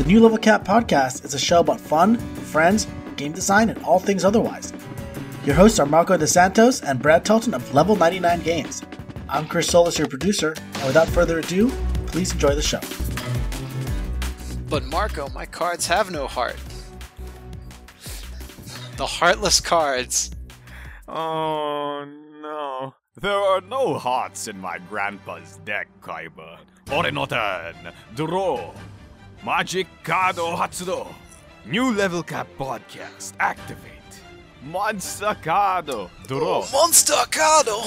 The New Level Cap podcast is a show about fun, friends, game design, and all things otherwise. Your hosts are Marco DeSantos and Brad Talton of Level 99 Games. I'm Chris Solis, your producer, and without further ado, please enjoy the show. But Marco, my cards have no heart. The heartless cards. Oh no. There are no hearts in my grandpa's deck, Kaiba. Ore no turn, draw. Magic Kado Hatsudo. New Level Cap Podcast, activate. Monster Kado, draw. Monster Cardo!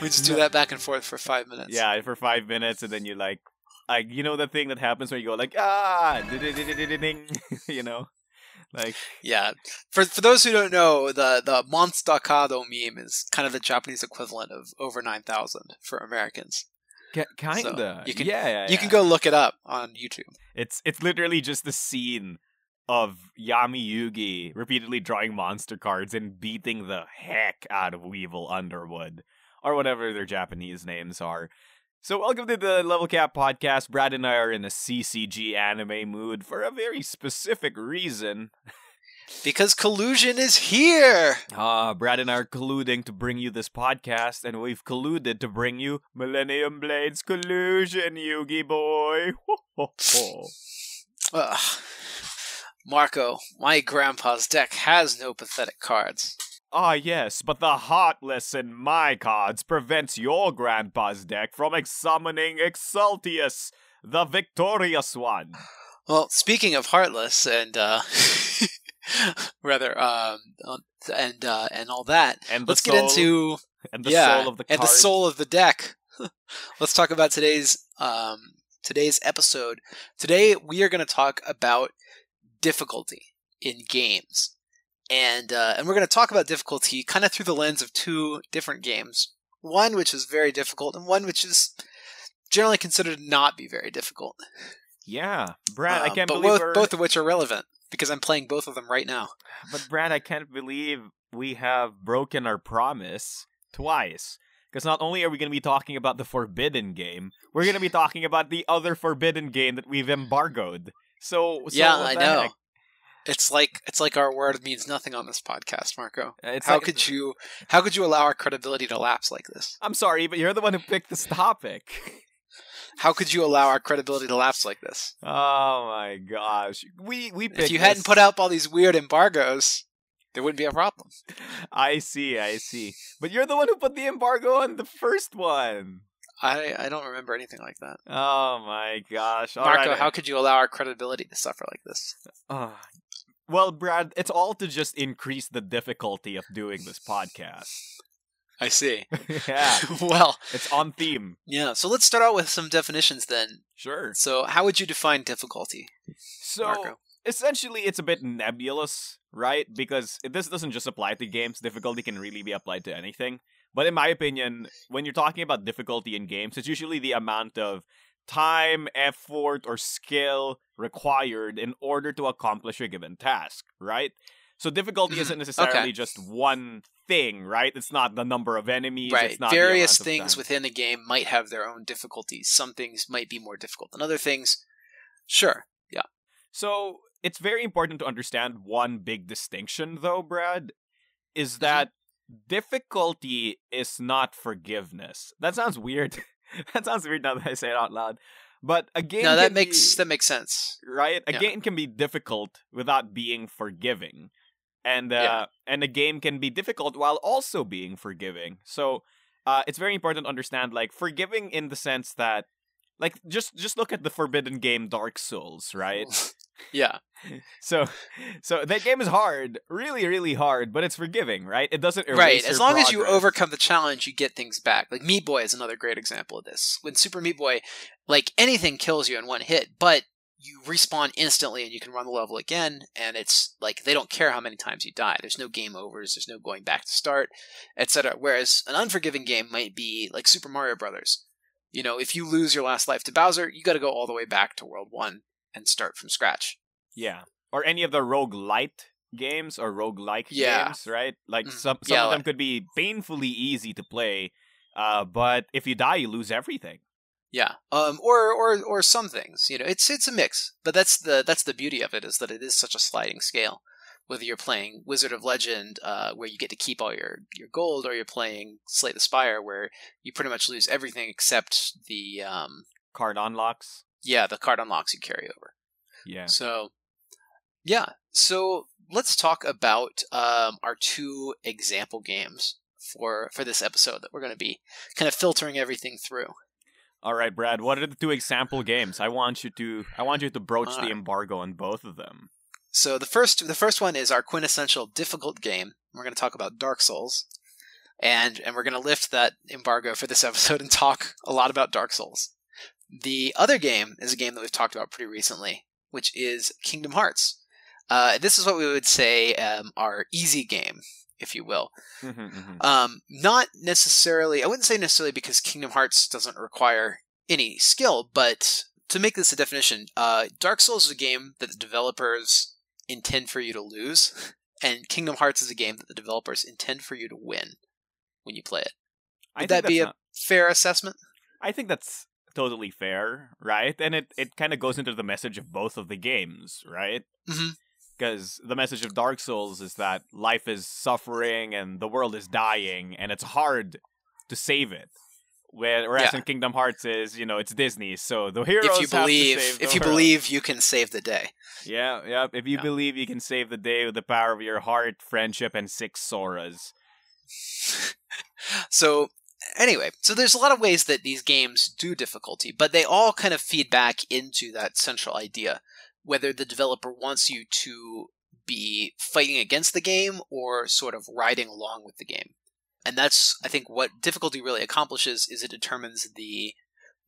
we just do that back and forth for five minutes. Yeah, for five minutes, and then you like, like you know the thing that happens when you go like ah, ding, you know, like Yeah. For for those who don't know, the the Monstacado meme is kind of the Japanese equivalent of over nine thousand for Americans. Kinda. you can- yeah, yeah, You can go look it up on YouTube. It's it's literally just the scene of Yami Yugi repeatedly drawing monster cards and beating the heck out of Weevil Underwood or whatever their Japanese names are. So welcome to the Level Cap podcast. Brad and I are in a CCG anime mood for a very specific reason. Because collusion is here. Ah, Brad and I are colluding to bring you this podcast, and we've colluded to bring you Millennium Blades Collusion, Yugi boy. Ugh. Marco, my grandpa's deck has no pathetic cards. Ah, yes, but the Heartless in my cards prevents your grandpa's deck from summoning Exaltius, the victorious one. Well, speaking of Heartless and uh rather um and uh and all that, And let's get into And the yeah, soul of the and the soul of the deck. let's talk about today's um today's episode. Today we are going to talk about difficulty in games. And uh and we're going to talk about difficulty kind of through the lens of two different games. One which is very difficult and one which is generally considered to not be very difficult. Yeah, Brad, I Uh, can't believe both, both of which are relevant because I'm playing both of them right now. But Brad, I can't believe we have broken our promise twice. Because not only are we going to be talking about the Forbidden game, we're going to be talking about the other Forbidden game that we've embargoed. So, so yeah, I know. heck? It's like it's like our word means nothing on this podcast, Marco. Uh, it's how like- could you how could you allow our credibility to lapse like this? I'm sorry, but you're the one who picked this topic. How could you allow our credibility to lapse like this? Oh my gosh. We we If you hadn't put out all these weird embargoes, there wouldn't be a problem. I see, I see. But you're the one who put the embargo on the first one. I I don't remember anything like that. Oh my gosh. All Marco, right. how could you allow our credibility to suffer like this? Ah. well, Brad, it's all to just increase the difficulty of doing this podcast. I see. yeah, well, it's on theme. yeah. So let's start out with some definitions then. Sure. So, how would you define difficulty, So, Marco? essentially, it's a bit nebulous, right? Because this doesn't just apply to games. Difficulty can really be applied to anything. But in my opinion, when you're talking about difficulty in games, it's usually the amount of time, effort, or skill required in order to accomplish a given task, right? So difficulty Mhm. isn't necessarily Okay. just one thing, right? It's not the number of enemies. right It's not various things within the game might have their own difficulties some things might be more difficult than other things sure yeah So it's very important to understand one big distinction, though, Brad, Mm-hmm. is that difficulty is not forgiveness. That sounds weird. that sounds weird now that I say it out loud. But a game no that makes be- that makes sense right. A yeah. game can be difficult without being forgiving, and uh, Yeah. and a game can be difficult while also being forgiving. So uh, it's very important to understand, like forgiving in the sense that, like just just look at the forbidden game Dark Souls, right? yeah So, so that game is hard, really, really hard, but it's forgiving, right? It doesn't erase right as long as you overcome the challenge you get things back like meat boy is another great example of this when super meat boy like anything kills you in one hit but you respawn instantly and you can run the level again and it's like they don't care how many times you die there's no game overs there's no going back to start etc whereas an unforgiving game might be like super mario brothers you know if you lose your last life to bowser you got to go all the way back to world 1 and start from scratch yeah, or any of the roguelite games or roguelike Yeah. games, right? Like Mhm. some some Yeah, of them like- could be painfully easy to play, uh, but if you die, you lose everything. Yeah. Um or or or some things, you know. It's it's a mix. But that's the that's the beauty of it is that it is such a sliding scale. Whether you're playing Wizard of Legend, uh, where you get to keep all your, your gold, or you're playing Slay the Spire, where you pretty much lose everything except the um, Card unlocks. yeah the card unlocks you carry over. Yeah. So, yeah. So let's talk about um, our two example games for for this episode that we're going to be kind of filtering everything through. All right, Brad. What are the two example games? I want you to I want you to broach the embargo on both of them. So the first the first one is our quintessential difficult game. We're going to talk about Dark Souls, and and we're going to lift that embargo for this episode and talk a lot about Dark Souls. The other game is a game that we've talked about pretty recently, which is Kingdom Hearts. Uh, this is what we would say um, our easy game, if you will. Mhm, mhm. Um, not necessarily, I wouldn't say necessarily because Kingdom Hearts doesn't require any skill, but to make this a definition, uh, Dark Souls is a game that the developers intend for you to lose, and Kingdom Hearts is a game that the developers intend for you to win when you play it. Would that be a not- fair assessment? I think that's totally fair, right? And it, it kind of goes into the message of both of the games, right? Mhm. Because the message of Dark Souls is that life is suffering and the world is dying, and it's hard to save it. Whereas Yeah. in Kingdom Hearts is, you know, it's Disney, so the heroes If you have to believe, if you believe, you can save the day. yeah, yeah. If you Yeah. believe you can save the day with the power of your heart, friendship, and six Soras. so anyway, so there's a lot of ways that these games do difficulty, but they all kind of feed back into that central idea, whether the developer wants you to be fighting against the game or sort of riding along with the game. And that's I think what difficulty really accomplishes is it determines the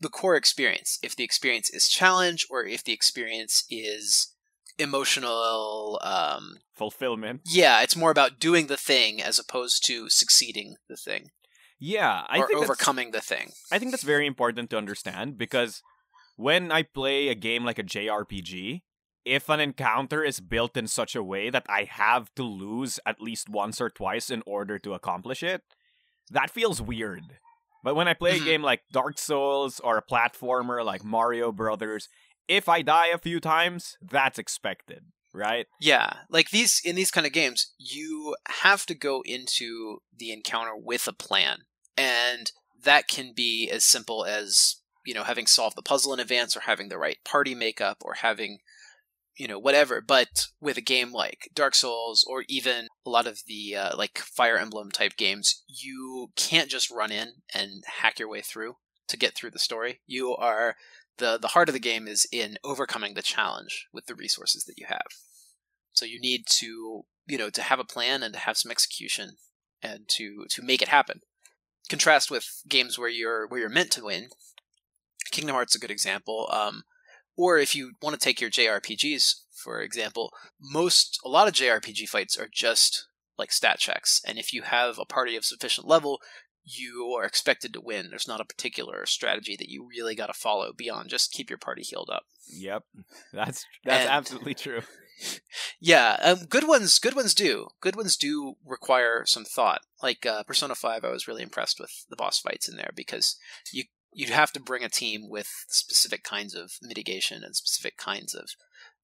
the core experience. If the experience is challenge or if the experience is emotional um Fulfillment. yeah, it's more about doing the thing as opposed to succeeding the thing Yeah, I or think overcoming the thing. I think that's very important to understand because when I play a game like a JRPG, if an encounter is built in such a way that I have to lose at least once or twice in order to accomplish it, that feels weird. But when I play a mm-hmm. game like Dark Souls or a platformer like Mario Brothers, if I die a few times, that's expected, right? Yeah, like these in these kind of games, you have to go into the encounter with a plan, and that can be as simple as you know having solved the puzzle in advance, or having the right party makeup, or having you know whatever. But with a game like Dark Souls, or even a lot of the uh, like Fire Emblem type games, you can't just run in and hack your way through to get through the story. You are the the heart of the game is in overcoming the challenge with the resources that you have. So you need to, you know, to have a plan and to have some execution and to to make it happen. Contrast with games where you're where you're meant to win. Kingdom Hearts is a good example. Um, or if you want to take your JRPGs, for example, most a lot of JRPG fights are just like stat checks, and if you have a party of sufficient level, you are expected to win. There's not a particular strategy that you really got to follow beyond just keep your party healed up. Yep. That's that's And- absolutely true. Yeah, um, good ones. Good ones do. Good ones do require some thought. Like uh, Persona Five, I was really impressed with the boss fights in there because you you'd have to bring a team with specific kinds of mitigation and specific kinds of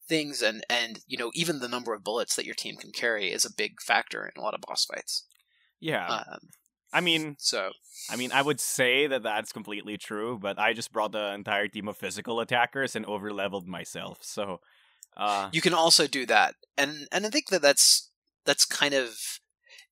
things, and and you know even the number of bullets that your team can carry is a big factor in a lot of boss fights. Yeah. Um, I mean, so I mean, I would say that that's completely true, but I just brought the entire team of physical attackers and overleveled myself. So, uh, you can also do that, and and I think that that's that's kind of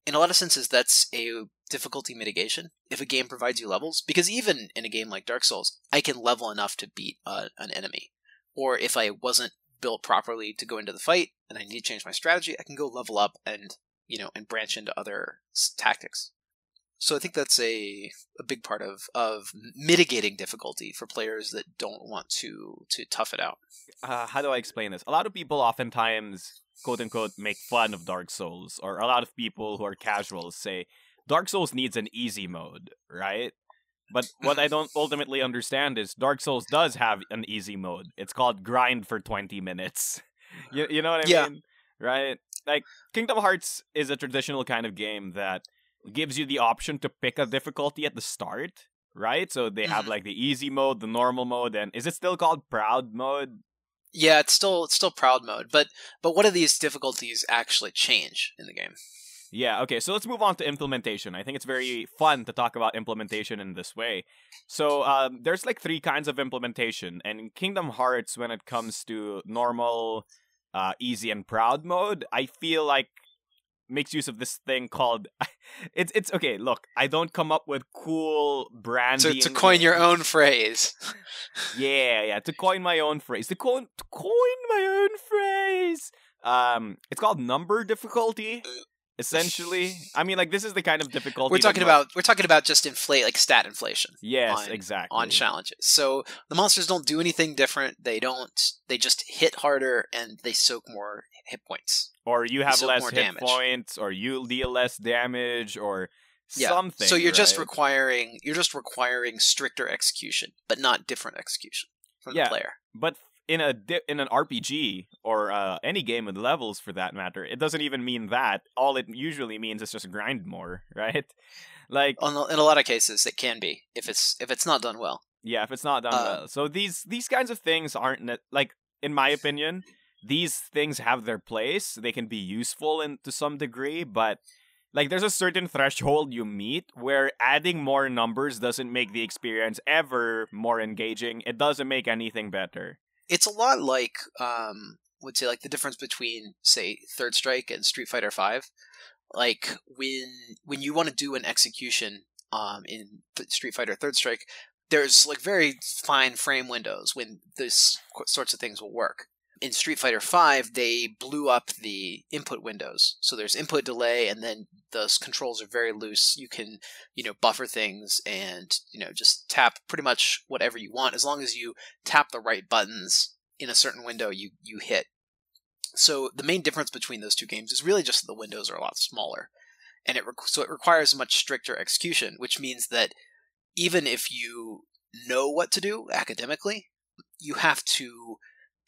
in a lot of senses that's a difficulty mitigation if a game provides you levels because even in a game like Dark Souls, I can level enough to beat uh, an enemy, or if I wasn't built properly to go into the fight and I need to change my strategy, I can go level up and you know and branch into other tactics. So I think that's a a big part of of mitigating difficulty for players that don't want to to tough it out. uh, how do I explain this? A lot of people oftentimes, quote unquote, make fun of Dark Souls, or a lot of people who are casuals say Dark Souls needs an easy mode, right? But what I don't ultimately understand is Dark Souls does have an easy mode. It's called grind for 20 minutes. You, you know what I Yeah. mean? Right? Like, Kingdom Hearts is a traditional kind of game that gives you the option to pick a difficulty at the start, right? So they have Mhm. like the easy mode, the normal mode, and is it still called proud mode? Yeah, it's still it's still proud mode, but but what do these difficulties actually change in the game? Yeah, okay, so let's move on to implementation. I think it's very fun to talk about implementation in this way. So, um, there's like three kinds of implementation, and in Kingdom Hearts, when it comes to normal, uh, easy, and proud mode, I feel like makes use of this thing called it's it's okay look i don't come up with cool To, branding to coin your own phrase. yeah yeah to coin my own phrase to coin to coin my own phrase um it's called number difficulty essentially i mean like this is the kind of difficulty We're talking about we're talking about just inflate like stat inflation yes on- exactly on challenges. So the monsters don't do anything different. They don't they just hit harder and they soak more hit points. or you have less hit damage. points or you deal less damage or Yeah. something so you're just requiring you're just requiring stricter execution, but not different execution from Yeah. the player. but in a di- in an RPG or uh, any game with levels for that matter, it doesn't even mean that. All it usually means is just grind more, right? Like the, in a lot of cases, it can be if it's if it's not done well. yeah, if it's not done Uh, well. So these these kinds of things aren't ne- like in my opinion, these things have their place. They can be useful in to some degree, but like there's a certain threshold you meet where adding more numbers doesn't make the experience ever more engaging. It doesn't make anything better. It's a lot like um would say like the difference between say Third Strike and Street Fighter Five. Like when when you want to do an execution um in Street Fighter Third Strike, there's like very fine frame windows when this qu- sorts of things will work. In Street Fighter Five, they blew up the input windows, so there's input delay, and then those controls are very loose. You can, you know, buffer things and you know just tap pretty much whatever you want as long as you tap the right buttons in a certain window. You you hit. So the main difference between those two games is really just that the windows are a lot smaller, and it so it requires much stricter execution, which means that even if you know what to do academically, you have to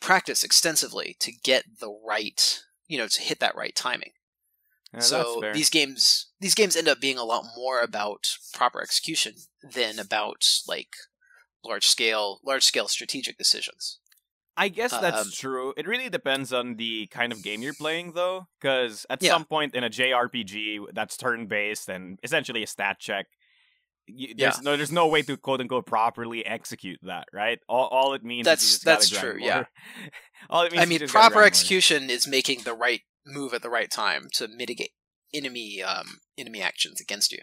practice extensively to get the right, you know, to hit that right timing. Yeah, so these games these games end up being a lot more about proper execution than about like large scale large scale strategic decisions. I guess that's Um, true. It really depends on the kind of game you're playing, though, because at Yeah. some point in a JRPG that's turn-based and essentially a stat check, you, there's no there's no way to quote unquote properly execute that, right? All, all it means That's- is you just gotta that's true, yeah. all it means I mean, proper grind more. execution is making the right move at the right time to mitigate enemy um, enemy actions against you.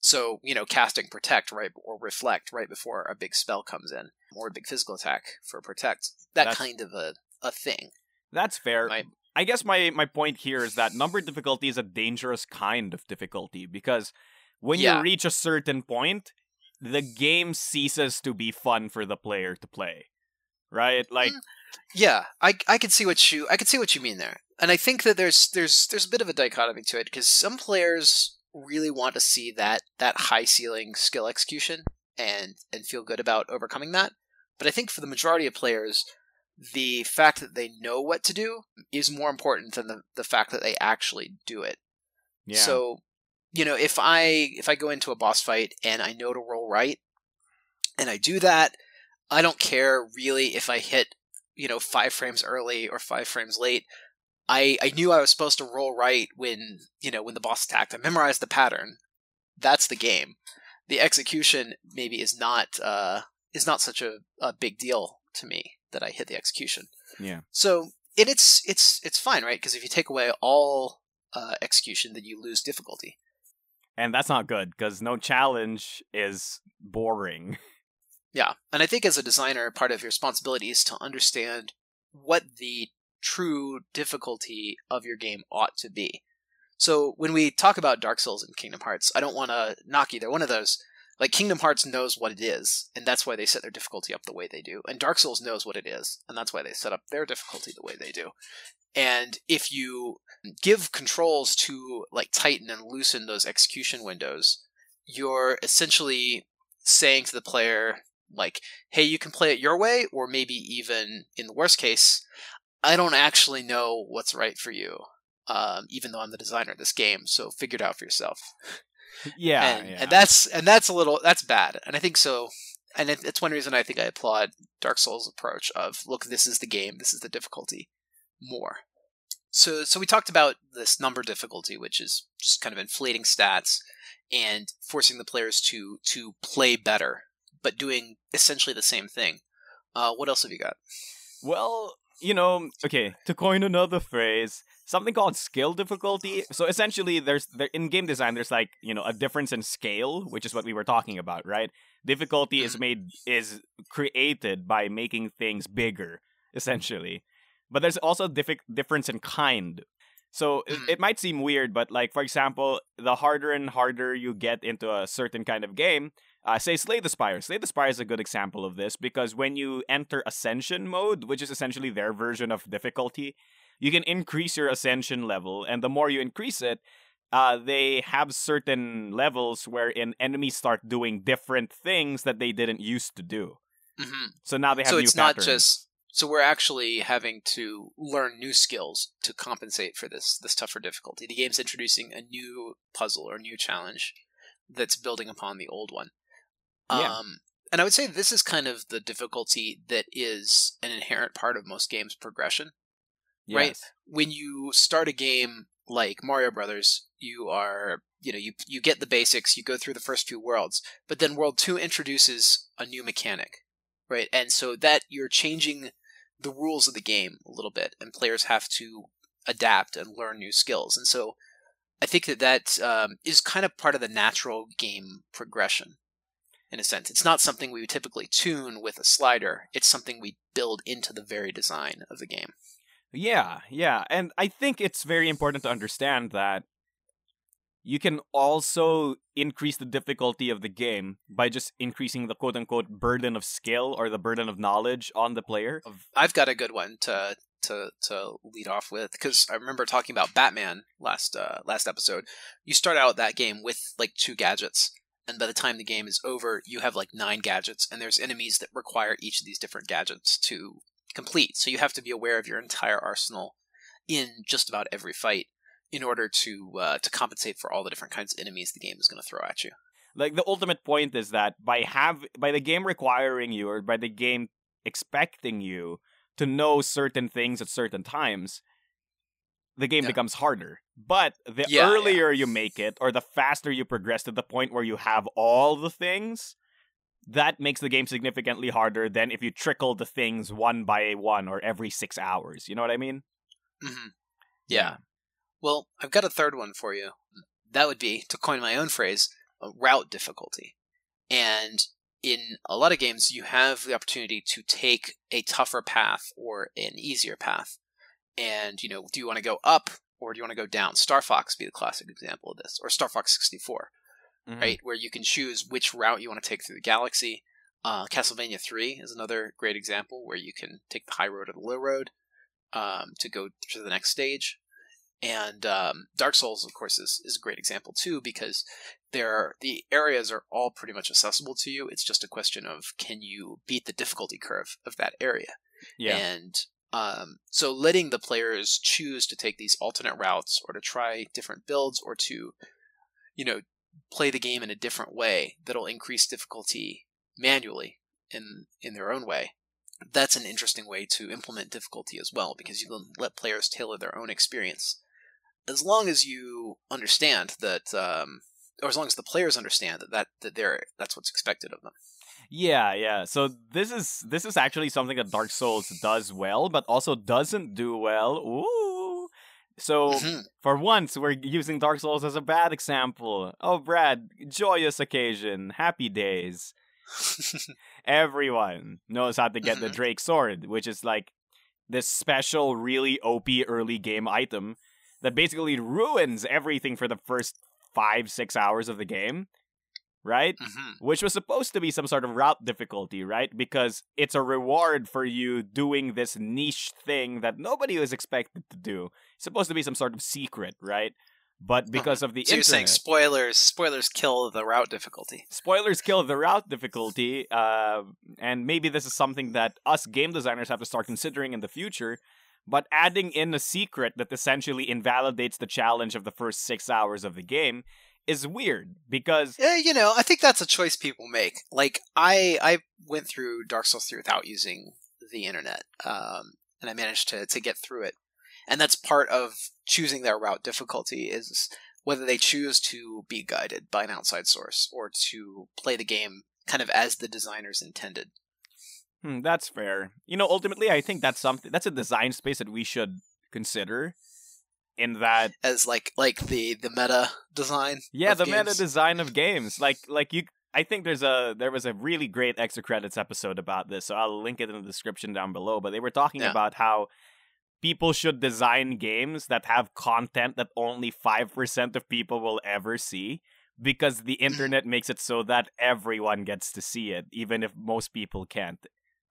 So you know, casting protect right or reflect right before a big spell comes in, or a big physical attack for protect. That That's- kind of a a thing. That's fair. Right. I guess my my point here is that number difficulty is a dangerous kind of difficulty because when Yeah. you reach a certain point, the game ceases to be fun for the player to play. Right? Like Mm. Yeah, I I could see what you I could see what you mean there, and I think that there's there's there's a bit of a dichotomy to it because some players really want to see that that high ceiling skill execution and and feel good about overcoming that, but I think for the majority of players, the fact that they know what to do is more important than the the fact that they actually do it. yeah. So, you know, if I if I go into a boss fight and I know to roll right, and I do that, I don't care really if I hit, you know, five frames early or five frames late. I I knew I was supposed to roll right when you know when the boss attacked. I memorized the pattern. That's the game. The execution maybe is not uh is not such a, a big deal to me that I hit the execution. Yeah. So and it's it's it's fine, right? Because if you take away all uh, execution, then you lose difficulty. And that's not good because no challenge is boring. Yeah, and I think as a designer, part of your responsibility is to understand what the true difficulty of your game ought to be. So when we talk about Dark Souls and Kingdom Hearts, I don't want to knock either one of those. Like Kingdom Hearts knows what it is, and that's why they set their difficulty up the way they do. And Dark Souls knows what it is, and that's why they set up their difficulty the way they do. And if you give controls to like tighten and loosen those execution windows, you're essentially saying to the player like, "Hey, you can play it your way, or maybe even in the worst case, I don't actually know what's right for you, um, even though I'm the designer of this game. So figure it out for yourself." Yeah, and, yeah. and that's and that's a little that's bad. And I think so. And it, it's one reason I think I applaud Dark Souls' approach of look, this is the game, this is the difficulty, more. So so we talked about this number difficulty, which is just kind of inflating stats and forcing the players to to play better, but doing essentially the same thing. Uh, what else have you got? Well, you know, okay, to coin another phrase, something called skill difficulty. So essentially, there's there, in game design, there's like you know a difference in scale, which is what we were talking about, right? Difficulty is made is created by making things bigger, essentially. But there's also diffi- difference in kind. So it, Mhm. it might seem weird, but like for example, the harder and harder you get into a certain kind of game, uh, say Slay the Spire. Slay the Spire is a good example of this because when you enter Ascension mode, which is essentially their version of difficulty, you can increase your Ascension level, and the more you increase it, uh, they have certain levels wherein enemies start doing different things that they didn't used to do. hmm So now they have So new it's not patterns. just so we're actually having to learn new skills to compensate for this this tougher difficulty. The game's introducing a new puzzle or new challenge that's building upon the old one. Yeah. Um, and I would say this is kind of the difficulty that is an inherent part of most games' progression. right? When you start a game like Mario Brothers, you are you know you you get the basics, you go through the first few worlds, but then World Two introduces a new mechanic, right? And so that you're changing the rules of the game a little bit, and players have to adapt and learn new skills. And so I think that that um, is kind of part of the natural game progression. In a sense, it's not something we would typically tune with a slider. It's something we build into the very design of the game. Yeah, yeah. And I think it's very important to understand that you can also increase the difficulty of the game by just increasing the quote unquote burden of skill or the burden of knowledge on the player. I've got a good one to to to lead off with because I remember talking about Batman last uh, last episode. You start out that game with like two gadgets, and by the time the game is over, you have like nine gadgets, and there's enemies that require each of these different gadgets to complete. So you have to be aware of your entire arsenal in just about every fight in order to uh, to compensate for all the different kinds of enemies the game is going to throw at you. Like the ultimate point is that by have by the game requiring you or by the game expecting you to know certain things at certain times, the game Yeah. becomes harder. But the Yeah, yeah. earlier you make it or the faster you progress to the point where you have all the things, that makes the game significantly harder than if you trickle the things one by one or every 6 hours. You know what I mean? hmm Yeah. Well, I've got a third one for you. That would be, to coin my own phrase, a route difficulty. And in a lot of games, you have the opportunity to take a tougher path or an easier path. And, you know, do you want to go up or do you want to go down? Star Fox be the classic example of this, or Star Fox 64, Mhm. right? Where you can choose which route you want to take through the galaxy. Uh, Castlevania 3 is another great example where you can take the high road or the low road um, to go to the next stage. And um, Dark Souls, of course, is, is a great example too because there the areas are all pretty much accessible to you. It's just a question of can you beat the difficulty curve of that area. Yeah. And um, so letting the players choose to take these alternate routes or to try different builds or to, you know, play the game in a different way that'll increase difficulty manually in in their own way. That's an interesting way to implement difficulty as well because you can let players tailor their own experience. As long as you understand that, um, or as long as the players understand that, that, that they're, that's what's expected of them. Yeah, yeah. So this is this is actually something that Dark Souls does well, but also doesn't do well. Ooh. So Mhm. for once, we're using Dark Souls as a bad example. Oh, Brad, joyous occasion, happy days. Everyone knows how to get the Mhm. Drake sword, which is like this special, really OP early game item that basically ruins everything for the first five, six hours of the game. Right? Mhm. which was supposed to be some sort of route difficulty, right? Because it's a reward for you doing this niche thing that nobody was expected to do. It's supposed to be some sort of secret, right? But because of the Uh-huh. so you're saying spoilers, spoilers kill the route difficulty. spoilers kill the route difficulty, uh, and maybe this is something that us game designers have to start considering in the future. But adding in a secret that essentially invalidates the challenge of the first six hours of the game is weird because Yeah, you know, I think that's a choice people make. Like I I went through Dark Souls 3 without using the internet. Um and I managed to to get through it. And that's part of choosing their route difficulty is whether they choose to be guided by an outside source or to play the game kind of as the designers intended. Hmm, that's fair. You know, ultimately, I think that's something that's a design space that we should consider. In that, As like like the the meta design. yeah, the meta design of games, like like you, I think there's a there was a really great extra credits episode about this, so I'll link it in the description down below. But they were talking Yeah. about how people should design games that have content that only five percent of people will ever see. Because the internet makes it so that everyone gets to see it, even if most people can't,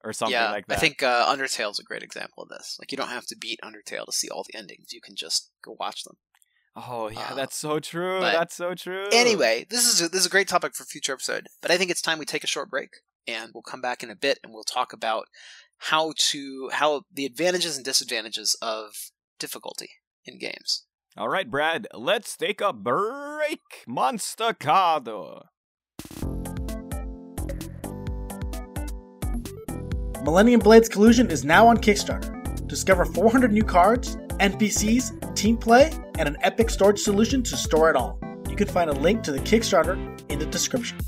or something yeah, like that. I think uh, Undertale's a great example of this. Like you don't have to beat Undertale to see all the endings. You can just go watch them. Oh yeah, Uh, that's so true. That's so true. Anyway, this is a, this is a great topic for a future episode, but I think it's time we take a short break and we'll come back in a bit and we'll talk about how to how the advantages and disadvantages of difficulty in games. all right, Brad, let's take a break. Monster Cardo. Millennium Blades Collusion is now on Kickstarter. Discover 400 new cards, NPCs, team play, and an epic storage solution to store it all. You can find a link to the Kickstarter in the description.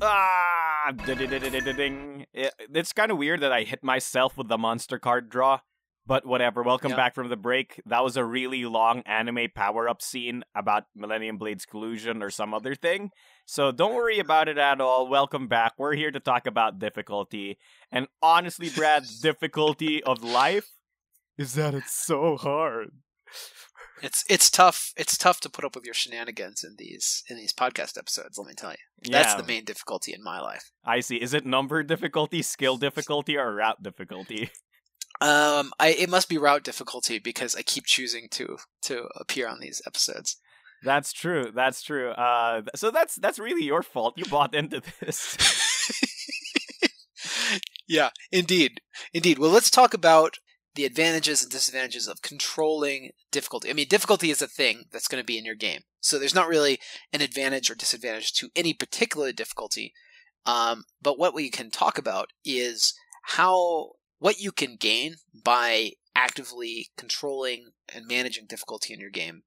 Ah, ding. It- It's kind of weird that I hit myself with the monster card draw, but whatever. Welcome Yeah. back from the break. That was a really long anime power up scene about Millennium Blades collusion or some other thing. So don't worry about it at all. Welcome back. We're here to talk about difficulty. And honestly, Brad, difficulty of life is that it's so hard. It's it's tough. It's tough to put up with your shenanigans in these in these podcast episodes. Let me tell you, that's Yeah, the main difficulty in my life. I see. Is it number difficulty, skill difficulty, or route difficulty? Um, I it must be route difficulty because I keep choosing to to appear on these episodes. That's true. That's true. Uh, so that's that's really your fault. You bought into this. yeah, indeed, indeed. Well, let's talk about the advantages and disadvantages of controlling difficulty. I mean, difficulty is a thing that's going to be in your game, so there's not really an advantage or disadvantage to any particular difficulty. Um, but what we can talk about is how what you can gain by actively controlling and managing difficulty in your game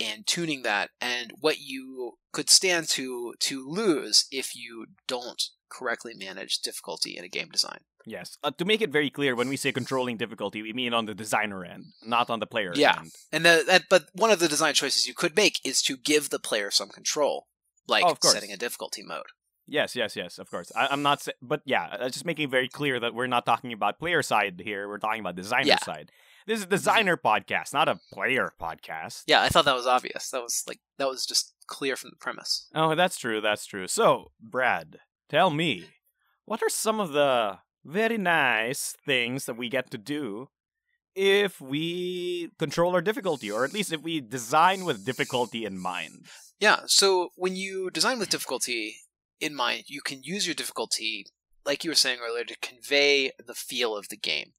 and tuning that and what you could stand to to lose if you don't correctly manage difficulty in a game design. yes. Uh, to make it very clear, when we say controlling difficulty, we mean on the designer end, not on the player Yeah. end. And the, that but one of the design choices you could make is to give the player some control, like Oh, setting a difficulty mode. Yes, yes, yes. Of course. I, I'm not. Sa- but yeah, uh, just making very clear that we're not talking about player side here. We're talking about designer Yeah. side. This is a designer podcast, not a player podcast. Yeah, I thought that was obvious. That was like that was just clear from the premise. Oh, that's true. That's true. So, Brad, tell me, what are some of the very nice things that we get to do if we control our difficulty, or at least if we design with difficulty in mind? Yeah, so when you design with difficulty in mind, you can use your difficulty, like you were saying earlier, to convey the feel of the game.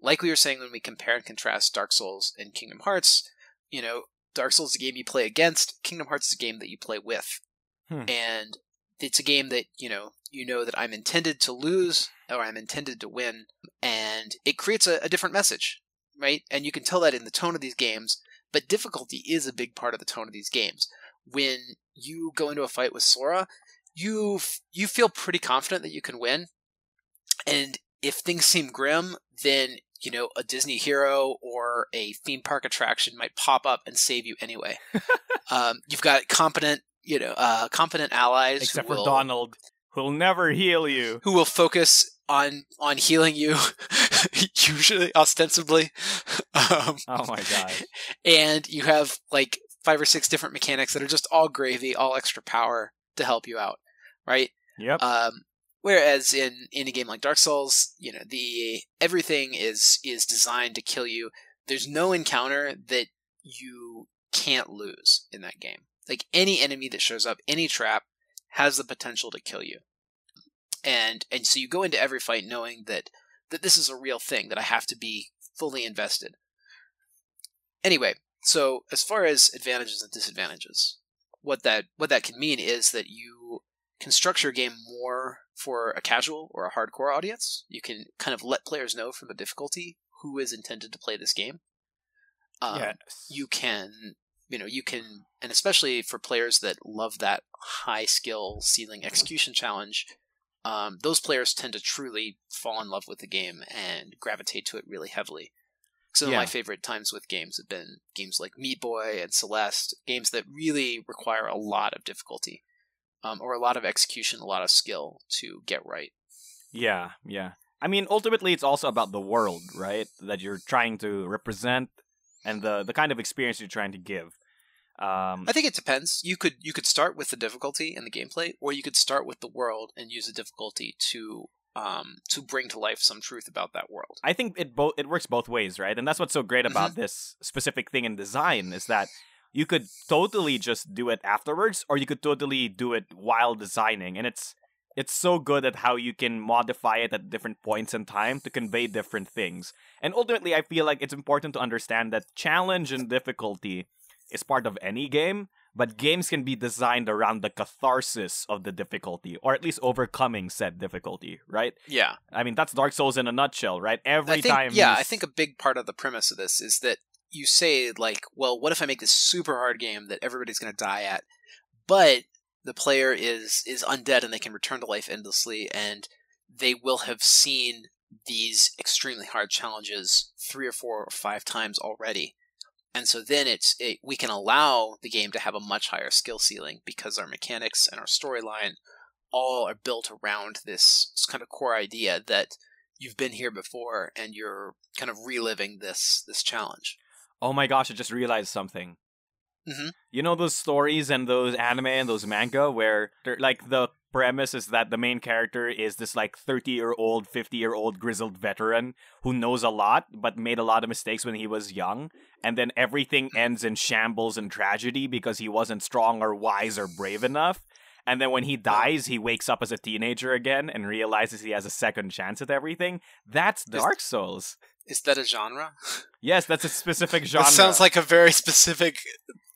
Like we were saying when we compare and contrast Dark Souls and Kingdom Hearts, you know, Dark Souls is a game you play against, Kingdom Hearts is a game that you play with. Hmm. And it's a game that, you know, you know that I'm intended to lose or I'm intended to win, and it creates a, a different message, right? And you can tell that in the tone of these games, but difficulty is a big part of the tone of these games when you go into a fight with Sora, you you feel pretty confident that you can win. And if things seem grim, then you know a Disney hero or a theme park attraction might pop up and save you anyway. um, you've got competent, you know, uh, competent allies Except for will, Donald, who'll never heal you. who will focus on on healing you, usually ostensibly. um, Oh my god. and you have like five or six different mechanics that are just all gravy, all extra power to help you out, right? Yep. Um, whereas in in a game like Dark Souls, you know, the everything is is designed to kill you. There's no encounter that you can't lose in that game. Like any enemy that shows up, any trap has the potential to kill you. And and so you go into every fight knowing that that this is a real thing that I have to be fully invested. anyway, so as far as advantages and disadvantages, what that what that can mean is that you can structure a game more for a casual or a hardcore audience. You can kind of let players know from the difficulty who is intended to play this game. Um, yes. You can, you know, you can, and especially for players that love that high skill ceiling execution challenge, um, those players tend to truly fall in love with the game and gravitate to it really heavily. Some Yeah. of my favorite times with games have been games like Meat Boy and Celeste, games that really require a lot of difficulty, um, or a lot of execution, a lot of skill to get right. Yeah, yeah. I mean, ultimately, it's also about the world, right? That you're trying to represent, and the the kind of experience you're trying to give. Um, I think it depends. You could you could start with the difficulty and the gameplay, or you could start with the world and use the difficulty to um, to bring to life some truth about that world. I think it both it works both ways, right? And that's what's so great about Mm-hmm. this specific thing in design is that you could totally just do it afterwards, or you could totally do it while designing, and it's it's so good at how you can modify it at different points in time to convey different things. And ultimately, I feel like it's important to understand that challenge and difficulty is part of any game, but games can be designed around the catharsis of the difficulty, or at least overcoming said difficulty, right? Yeah, I mean, that's Dark Souls in a nutshell, right? Every I think time. yeah, I think a big part of the premise of this is that you say like, well, what if I make this super hard game that everybody's going to die at, but the player is is undead and they can return to life endlessly, and they will have seen these extremely hard challenges three or four or five times already. And so then it's it, we can allow the game to have a much higher skill ceiling because our mechanics and our storyline all are built around this kind of core idea that you've been here before and you're kind of reliving this this challenge. Oh my gosh, I just realized something. Mhm. You know those stories and those anime and those manga where like the premise is that the main character is this like 30 year old, 50 year old grizzled veteran who knows a lot but made a lot of mistakes when he was young. And then everything ends in shambles and tragedy because he wasn't strong or wise or brave enough. And then when he dies, he wakes up as a teenager again and realizes he has a second chance at everything. That's Dark Souls. Is that a genre? Yes, that's a specific genre. That sounds like a very specific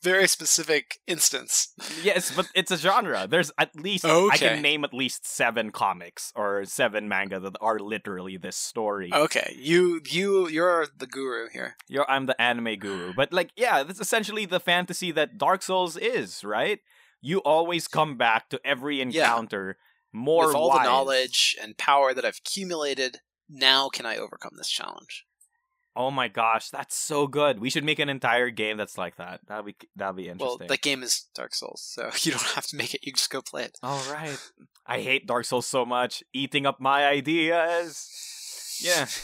very specific instance. Yes, but it's a genre. There's at least I can name at least seven comics or seven manga that are literally this story. Okay, you you you're the guru here. You're, I'm the anime guru, but like, yeah, that's essentially the fantasy that Dark Souls is, right? You always come back to every encounter more With all wise. the knowledge and power that I've accumulated, now can I overcome this challenge? Oh my gosh, that's so good. We should make an entire game that's like that. That'd be that'd be interesting. Well, that game is Dark Souls, so you don't have to make it. You just go play it. All right. I hate Dark Souls so much, eating up my ideas. Yeah.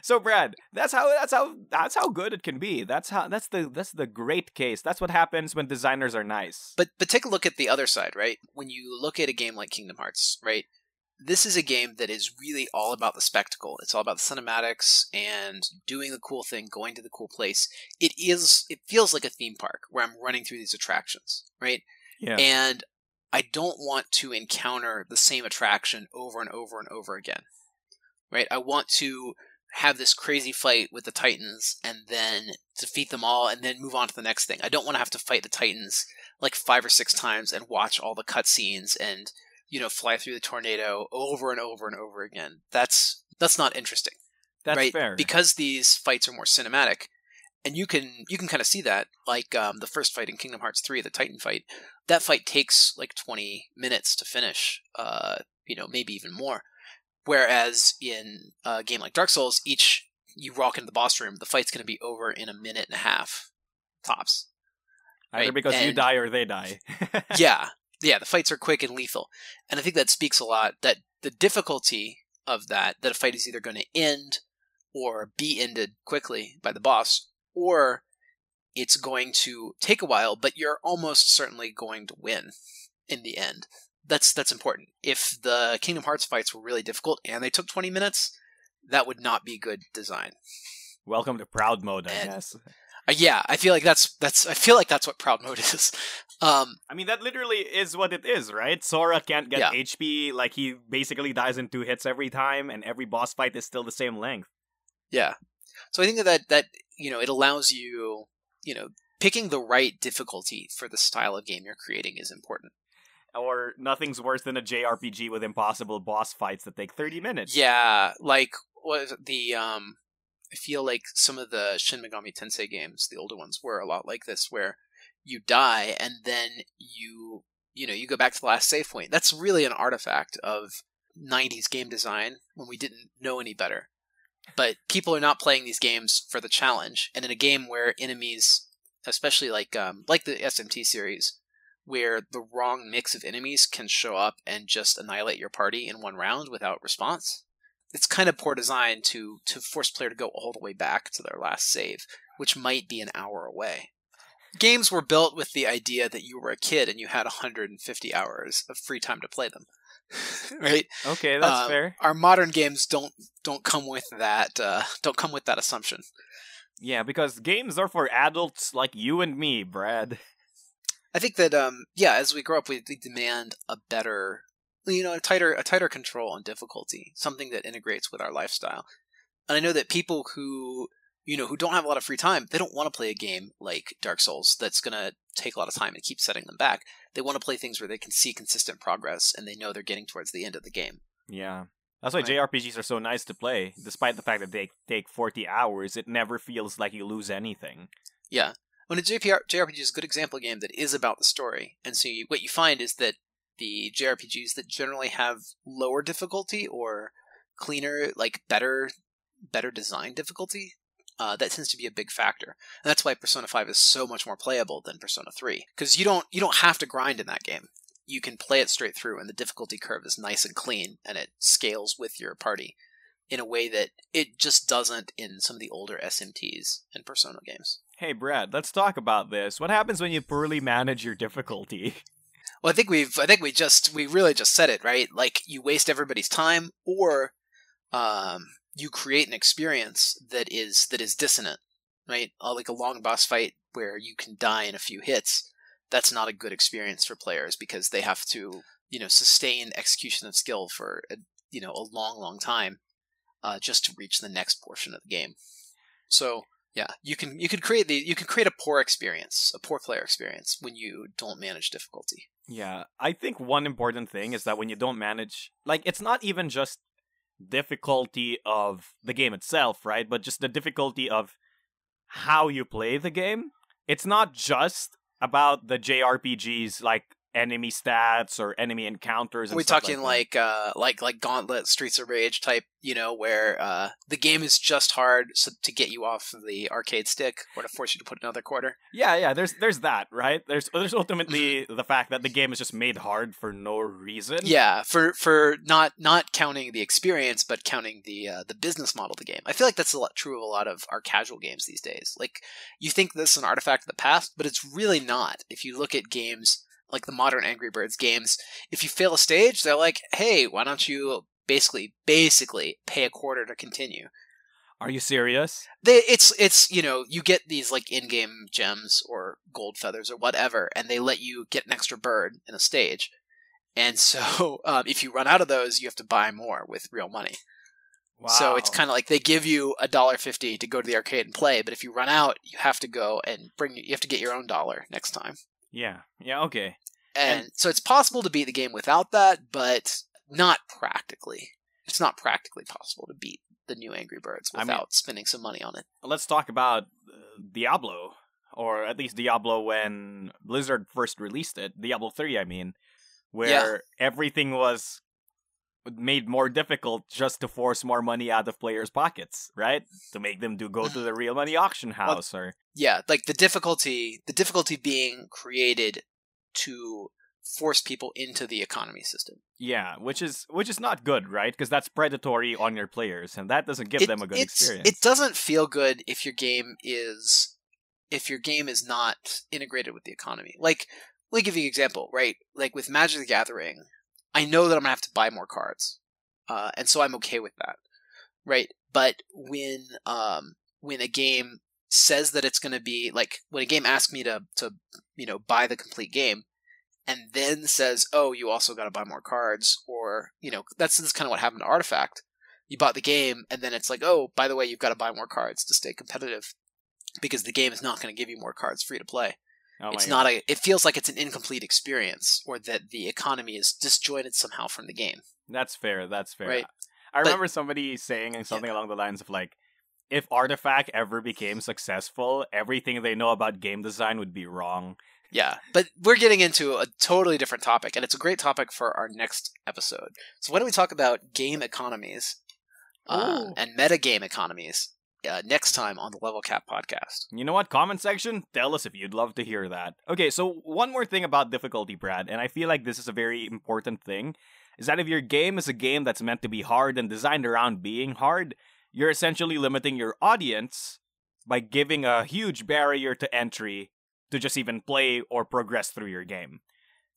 So Brad, that's how that's how that's how good it can be. That's how that's the that's the great case. That's what happens when designers are nice. But but take a look at the other side, right? When you look at a game like Kingdom Hearts, right? This is a game that is really all about the spectacle. It's all about the cinematics and doing the cool thing, going to the cool place. It is it feels like a theme park where I'm running through these attractions, right? Yeah. And I don't want to encounter the same attraction over and over and over again. Right? I want to have this crazy fight with the Titans and then defeat them all and then move on to the next thing. I don't want to have to fight the Titans like five or six times and watch all the cutscenes and you know fly through the tornado over and over and over again. That's that's not interesting that's right? fair. Because these fights are more cinematic, and you can you can kind of see that, like um, the first fight in Kingdom Hearts three, the Titan fight. That fight takes like twenty minutes to finish, uh, you know, maybe even more. Whereas in a game like Dark Souls, each you walk into the boss room, the fight's going to be over in a minute and a half, tops. Either right, because you die or they die. yeah, yeah, the fights are quick and lethal, and I think that speaks a lot. That the difficulty of that that a fight is either going to end or be ended quickly by the boss, or it's going to take a while, but you're almost certainly going to win in the end. That's that's important. If the Kingdom Hearts fights were really difficult and they took 20 minutes, that would not be good design. Welcome to proud mode, I And- guess. Uh, yeah, I feel like that's that's I feel like that's what proud mode is. Um, I mean, that literally is what it is, right? Sora can't get Yeah. HP, like he basically dies in two hits every time, and every boss fight is still the same length. Yeah. So I think that that you know it allows you you know, picking the right difficulty for the style of game you're creating is important. Or nothing's worse than a JRPG with impossible boss fights that take 30 minutes. Yeah, like what is it, the um I feel like some of the Shin Megami Tensei games, the older ones, were a lot like this, where you die and then you you know you go back to the last save point. That's really an artifact of 90s game design when we didn't know any better. But people are not playing these games for the challenge, and in a game where enemies, especially like um, like the SMT series, where the wrong mix of enemies can show up and just annihilate your party in one round without response. It's kind of poor design to to force player to go all the way back to their last save, which might be an hour away. Games were built with the idea that you were a kid and you had 150 hours of free time to play them. right? Okay, that's Um, fair. Our modern games don't don't come with that uh, don't come with that assumption. Yeah, because games are for adults like you and me, Brad. I think that um yeah, as we grow up, we, we demand a better, you know, a tighter a tighter control on difficulty, something that integrates with our lifestyle. And I know that people who you know who don't have a lot of free time, they don't want to play a game like Dark Souls that's gonna take a lot of time and keep setting them back. They want to play things where they can see consistent progress and they know they're getting towards the end of the game. Yeah. That's why Right. JRPGs are so nice to play. Despite the fact that they take 40 hours, it never feels like you lose anything. Yeah. When a JPR, JRPG is a good example game that is about the story. And so you, what you find is that the JRPGs that generally have lower difficulty or cleaner, like better, better design difficulty, uh, that tends to be a big factor. And that's why Persona 5 is so much more playable than Persona 3. Because you don't, you don't have to grind in that game. You can play it straight through and the difficulty curve is nice and clean and it scales with your party in a way that it just doesn't in some of the older SMTs and Persona games. Hey, Brad, let's talk about this. What happens when you poorly manage your difficulty? Well, I think we've, I think we just, we really just said it, right? Like you waste everybody's time, or um, you create an experience that is that is dissonant, right? Uh, like a long boss fight where you can die in a few hits. That's not a good experience for players because they have to, you know, sustain execution of skill for a, you know a long, long time, uh, just to reach the next portion of the game. So yeah, you can you can create the you can create a poor experience, a poor player experience when you don't manage difficulty. Yeah, I think one important thing is that when you don't manage, like, it's not even just difficulty of the game itself, right? But just the difficulty of how you play the game. It's not just about the JRPGs, like enemy stats or enemy encounters. We're we talking like, like uh like like Gauntlet, Streets of Rage type, you know, where uh the game is just hard so to get you off the arcade stick or to force you to put another quarter. Yeah, yeah. There's there's that, right? There's there's ultimately the fact that the game is just made hard for no reason. Yeah, for for not not counting the experience, but counting the uh, the business model of the game. I feel like that's a lot true of a lot of our casual games these days. Like you think this is an artifact of the past, but it's really not. If you look at games like the modern Angry Birds games, if you fail a stage, they're like, "Hey, why don't you basically basically pay a quarter to continue?" Are you serious? they it's it's you know you get these like in-game gems or gold feathers or whatever and they let you get an extra bird in a stage and so um, if you run out of those you have to buy more with real money Wow. so it's kind of like they give you a dollar fifty to go to the arcade and play but if you run out you have to go and bring you have to get your own dollar next time yeah, yeah. Okay. and, so it's possible to beat the game without that but not practically it's not practically possible to beat the new angry birds I mean- without spending some money on it Let's talk about uh, Diablo, or at least Diablo when Blizzard first released it. Diablo three, I mean, where everything was made more difficult just to force more money out of players' pockets, right? To make them do go to the real money auction house or yeah like the difficulty the difficulty being created to force people into the economy system yeah, which is which is not good, right? Because that's predatory on your players, and that doesn't give It- them a good experience. it doesn't feel good if your game is if your game is not integrated with the economy like let me give you an example right like with magic the gathering i know that i'm gonna have to buy more cards uh, and so i'm okay with that right but when um when a game says that it's to be like when a game asks me to to you know buy the complete game and then says oh you also got to buy more cards or you know that's, that's kind of what happened to artifact you bought the game and then it's like oh by the way you've got to buy more cards to stay competitive because the game is not going to give you more cards free to play. Oh it's my not a. It feels like it's an incomplete experience, or that the economy is disjointed somehow from the game. That's fair. That's fair. Right. I But- remember somebody saying something along the lines of like, if Artifact ever became successful, everything they know about game design would be wrong. Yeah, but we're getting into a totally different topic, and it's a great topic for our next episode. So why don't we talk about game economies uh, and meta game economies uh, next time on the Level Cap podcast? You know what? Comment section, tell us if you'd love to hear that. Okay, so one more thing about difficulty, Brad, and I feel like this is a very important thing, is that if your game is a game that's meant to be hard and designed around being hard, you're essentially limiting your audience by giving a huge barrier to entry to just even play or progress through your game.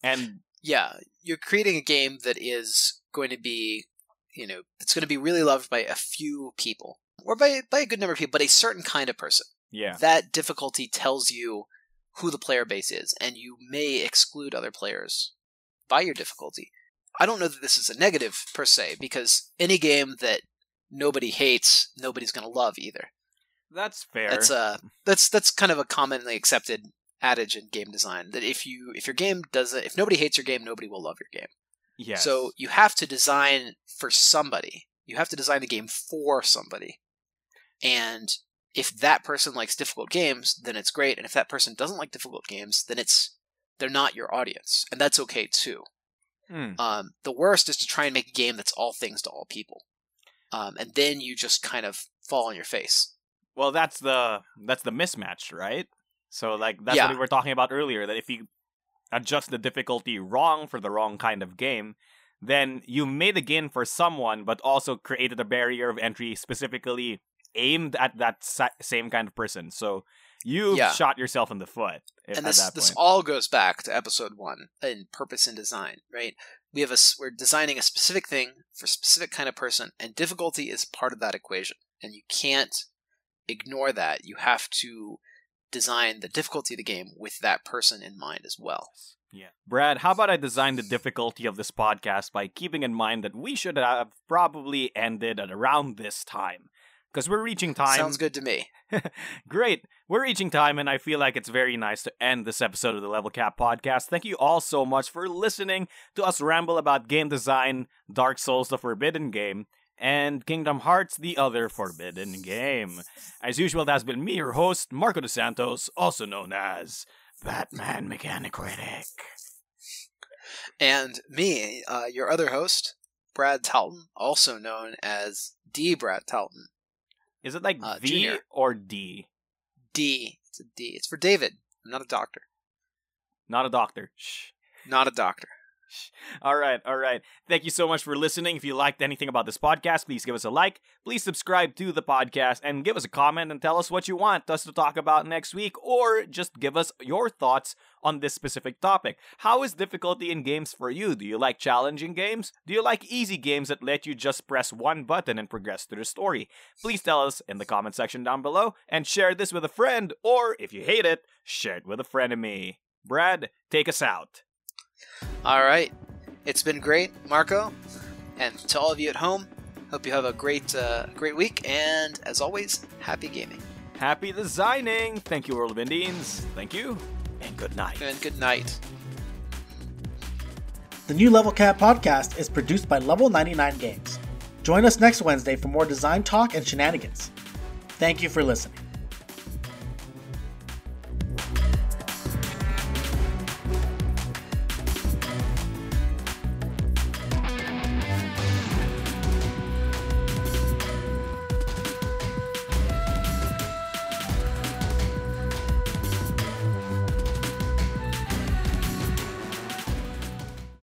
And Yeah, you're creating a game that is going to be, you know, it's going to be really loved by a few people, or by by a good number of people, but a certain kind of person. yeah, That difficulty tells you who the player base is, and you may exclude other players by your difficulty. I don't know that this is a negative per se, because any game that nobody hates, nobody's going to love either. that's fair. That's uh that's that's kind of a commonly accepted adage in game design that if you if your game doesn't if nobody hates your game, nobody will love your game. yes. So you have to design for somebody. You have to design the game for somebody. And if that person likes difficult games, then it's great. And if that person doesn't like difficult games, then it's they're not your audience, and that's okay too. Hmm. Um, the worst is to try and make a game that's all things to all people, um, and then you just kind of fall on your face. Well, that's the that's the mismatch, right? So like that's Yeah. what we were talking about earlier. That if you adjust the difficulty wrong for the wrong kind of game, then you made a game for someone, but also created a barrier of entry specifically aimed at that sa- same kind of person. So you've Yeah. shot yourself in the foot i- and this this all goes back to episode one in purpose and design right we have a we're designing a specific thing for a specific kind of person and difficulty is part of that equation and you can't ignore that you have to design the difficulty of the game with that person in mind as well Yeah. Brad, how about I design the difficulty of this podcast by keeping in mind that we should have probably ended at around this time. Because we're reaching time. sounds good to me Great. We're reaching time, and I feel like it's very nice to end this episode of the Level Cap podcast. Thank you all so much for listening to us ramble about game design, Dark Souls, the Forbidden Game, and Kingdom Hearts, the other Forbidden Game. As usual, that's been me, your host, Marco De Santos, also known as Batman Mechanic Critic. and me uh, your other host brad talton also known as d brad talton Is it like Uh, V Junior. or D? d it's a d it's for david i'm not a doctor Not a doctor. Shh. not a doctor All right, all right. Thank you so much for listening. If you liked anything about this podcast, please give us a like. Please subscribe to the podcast and give us a comment and tell us what you want us to talk about next week, or just give us your thoughts on this specific topic. How is difficulty in games for you? Do you like challenging games? Do you like easy games that let you just press one button and progress through the story? Please tell us in the comment section down below and share this with a friend, or if you hate it, share it with a friend of me. Brad, take us out. All right. It's been great, Marco. And to all of you at home, hope you have a great uh, great week and as always, happy gaming. Happy designing! Thank you, World of Indians. Thank you, and good night. And good night. The new Level Cap podcast is produced by Level 99 Games. Join us next Wednesday for more design talk and shenanigans. Thank you for listening.